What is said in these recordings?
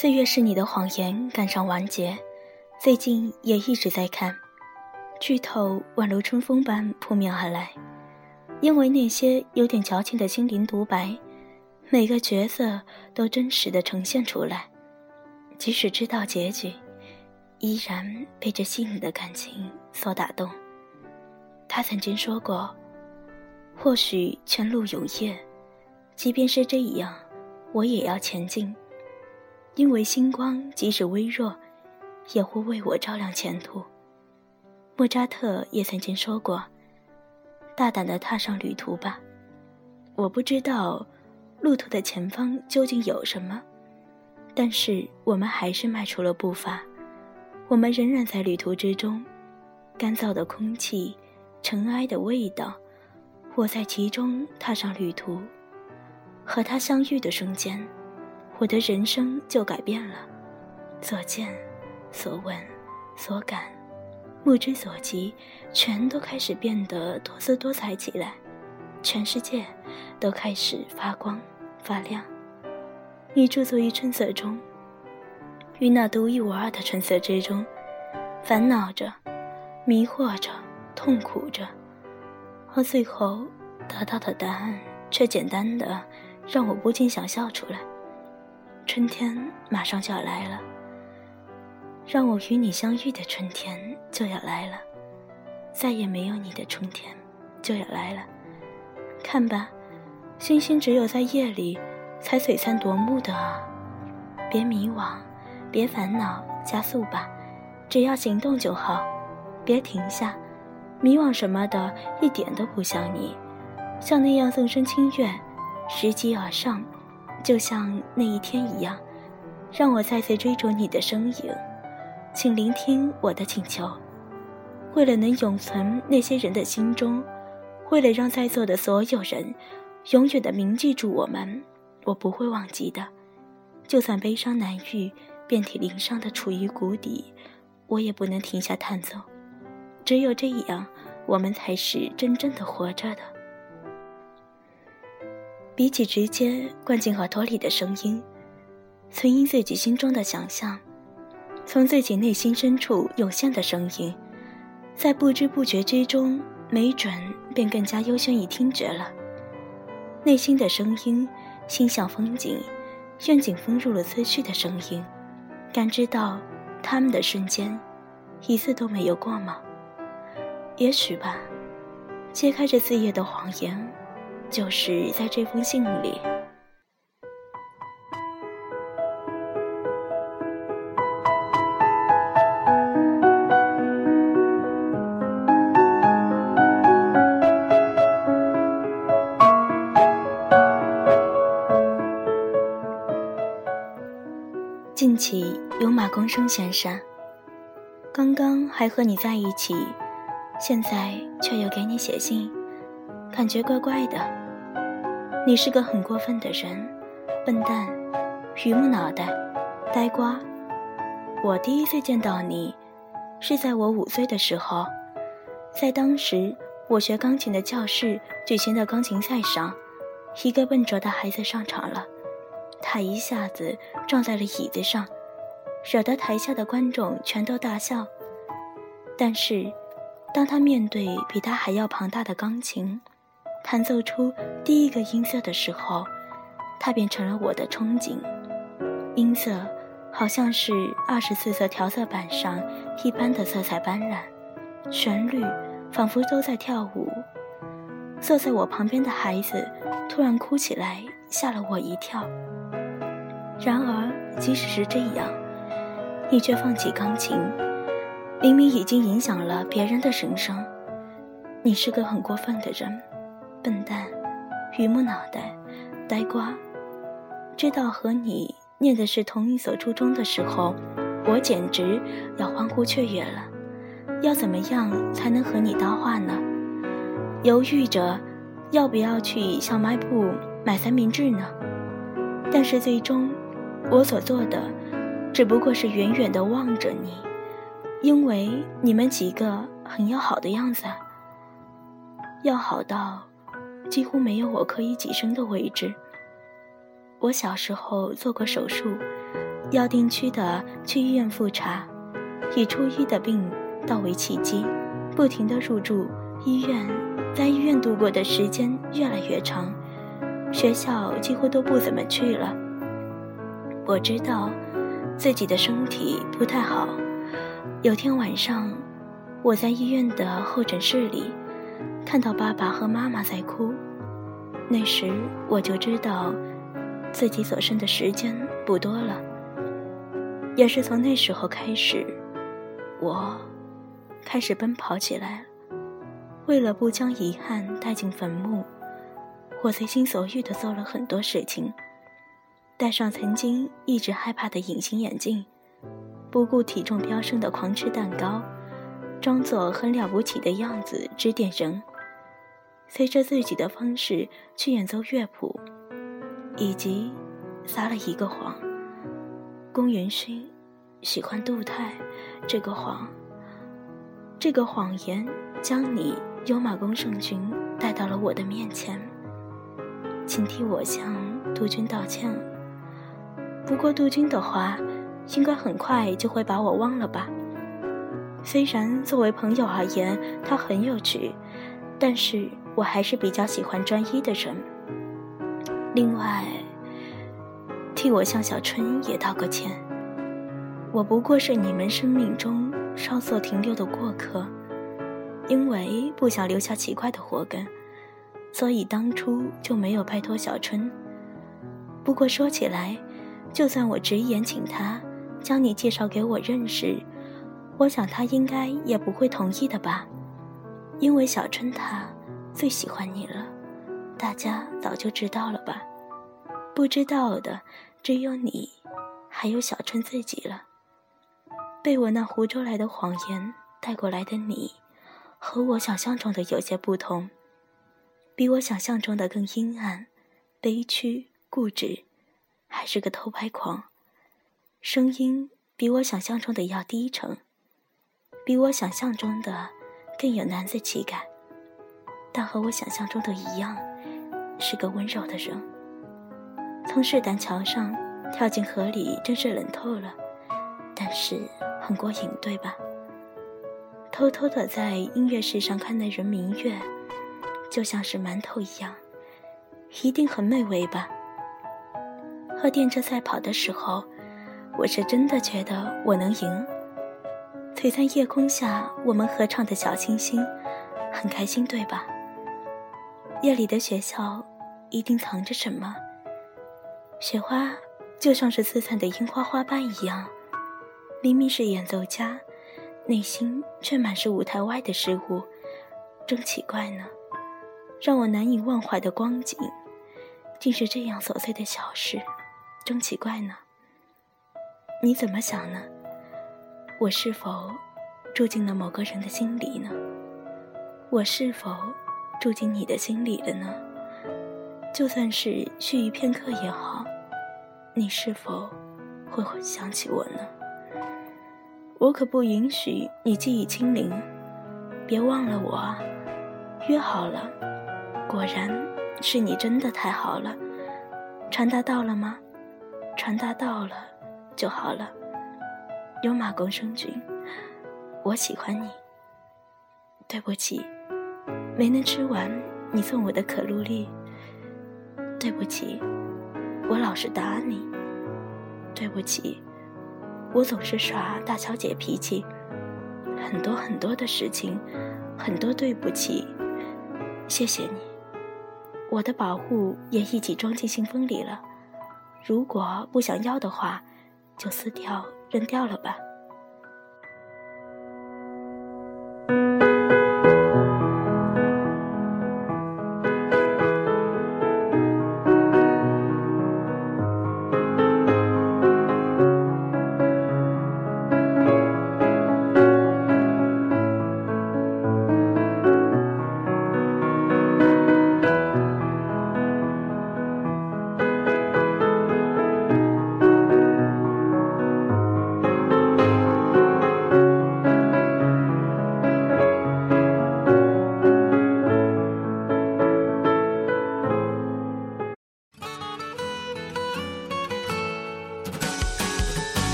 四月是你的谎言赶上完结，最近也一直在看，剧透宛如春风般扑面而来。因为那些有点矫情的心灵独白，每个角色都真实的呈现出来，即使知道结局，依然被这细腻的感情所打动。他曾经说过：“或许前路有夜，即便是这样，我也要前进，因为星光即使微弱，也会为我照亮前途。”莫扎特也曾经说过。大胆地踏上旅途吧，我不知道路途的前方究竟有什么，但是我们还是迈出了步伐。我们仍然在旅途之中，干燥的空气，尘埃的味道，我在其中踏上旅途。和他相遇的瞬间，我的人生就改变了，所见，所闻，所感。目之所及，全都开始变得多姿多彩起来，全世界都开始发光发亮。你驻足于春色中，于那独一无二的春色之中，烦恼着，迷惑着，痛苦着，而最后得到的答案却简单的让我不禁想笑出来。春天马上就要来了。让我与你相遇的春天就要来了，再也没有你的春天就要来了。看吧，星星只有在夜里才璀璨夺目的啊！别迷惘，别烦恼，加速吧，只要行动就好，别停下。迷惘什么的，一点都不像你，像那样纵身轻跃，拾级而上，就像那一天一样，让我再次追逐你的身影。请聆听我的请求，为了能永存那些人的心中，为了让在座的所有人永远的铭记住我们，我不会忘记的。就算悲伤难愈，遍体鳞伤的处于谷底，我也不能停下探索。只有这样，我们才是真正的活着的。比起直接灌进耳朵里的声音，存因自己心中的想象。从自己内心深处涌现的声音，在不知不觉之中，没准便更加优先于听觉了。内心的声音，心向风景，愿景风入了思绪的声音，感知到他们的瞬间，一次都没有过吗？也许吧。揭开这四页的谎言，就是在这封信里。近期有马公生先生，刚刚还和你在一起，现在却又给你写信，感觉怪怪的。你是个很过分的人，笨蛋，榆木脑袋，呆瓜。我第一次见到你，是在我五岁的时候，在当时我学钢琴的教室举行的钢琴赛上，一个笨拙的孩子上场了。他一下子撞在了椅子上，惹得台下的观众全都大笑。但是，当他面对比他还要庞大的钢琴，弹奏出第一个音色的时候，它变成了我的憧憬。音色好像是二十四色调色板上一般的色彩斑斓，旋律仿佛都在跳舞。坐在我旁边的孩子突然哭起来，吓了我一跳。然而，即使是这样，你却放弃钢琴，明明已经影响了别人的人生。你是个很过分的人，笨蛋，榆木脑袋，呆瓜。知道和你念的是同一所初中的时候，我简直要欢呼雀跃了。要怎么样才能和你搭话呢？犹豫着，要不要去小卖部买三明治呢？但是最终。我所做的，只不过是远远地望着你，因为你们几个很要好的样子，要好到几乎没有我可以挤身的位置。我小时候做过手术，要定期的去医院复查，以初一的病倒为契机，不停的入住医院，在医院度过的时间越来越长，学校几乎都不怎么去了。我知道自己的身体不太好。有天晚上，我在医院的候诊室里，看到爸爸和妈妈在哭。那时我就知道，自己所剩的时间不多了。也是从那时候开始，我开始奔跑起来。为了不将遗憾带进坟墓，我随心所欲地做了很多事情，戴上曾经一直害怕的隐形眼镜。不顾体重飙升的狂吃蛋糕，装作很了不起的样子指点人，随着自己的方式去演奏乐谱，以及撒了一个谎：宫元勋喜欢杜泰这个谎。这个谎言将你优马宫圣君带到了我的面前，请替我向杜君道歉。不过杜君的话。应该很快就会把我忘了吧。虽然作为朋友而言，他很有趣，但是我还是比较喜欢专一的人。另外，替我向小春也道个歉。我不过是你们生命中稍作停留的过客，因为不想留下奇怪的祸根，所以当初就没有拜托小春。不过说起来，就算我直言请他。将你介绍给我认识，我想他应该也不会同意的吧，因为小春他最喜欢你了，大家早就知道了吧？不知道的只有你，还有小春自己了。被我那胡诌来的谎言带过来的你，和我想象中的有些不同，比我想象中的更阴暗、悲屈、固执，还是个偷拍狂。声音比我想象中的要低沉，比我想象中的更有男子气概，但和我想象中的一样，是个温柔的人。从士丹桥上跳进河里，真是冷透了，但是很过瘾，对吧？偷偷的在音乐室上看那人明月，就像是馒头一样，一定很美味吧？和电车赛跑的时候。我是真的觉得我能赢。璀璨夜空下，我们合唱的小星星，很开心，对吧？夜里的学校一定藏着什么？雪花就像是四散的樱花花瓣一样，明明是演奏家，内心却满是舞台外的事物，真奇怪呢。让我难以忘怀的光景，竟是这样琐碎的小事，真奇怪呢。你怎么想呢？我是否住进了某个人的心里呢？我是否住进你的心里了呢？就算是须臾片刻也好，你是否会想起我呢？我可不允许你记忆清零，别忘了我啊。约好了，果然是你真的太好了。传达到了吗？传达到了。就好了，有马公生君，我喜欢你。对不起，没能吃完你送我的可露丽。对不起，我老是打你。对不起，我总是耍大小姐脾气。很多很多的事情，很多对不起。谢谢你，我的保护也一起装进信封里了。如果不想要的话。就撕掉，扔掉了吧。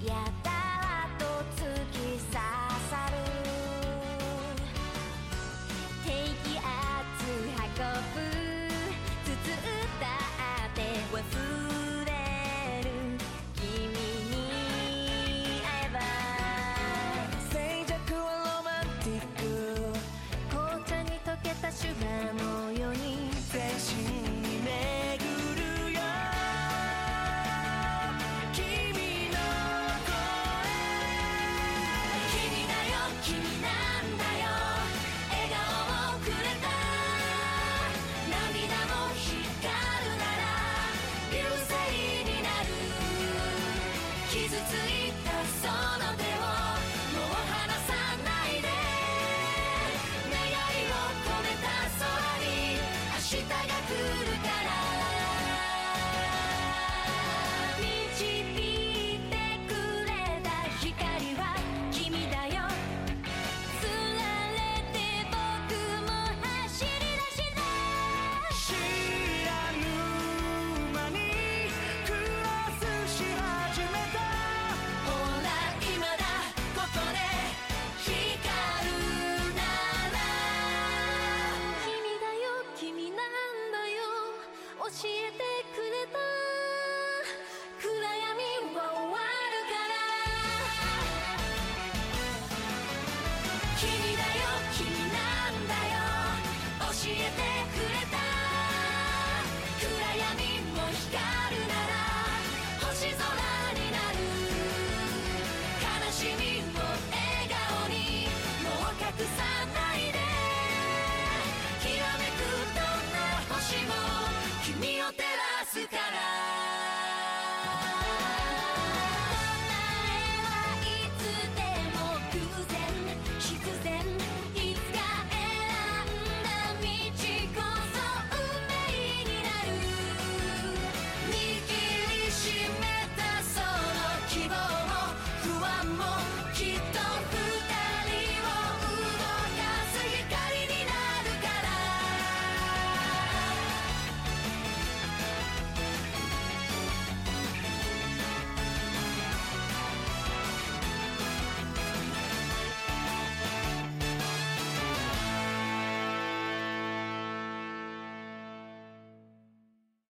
Yeah.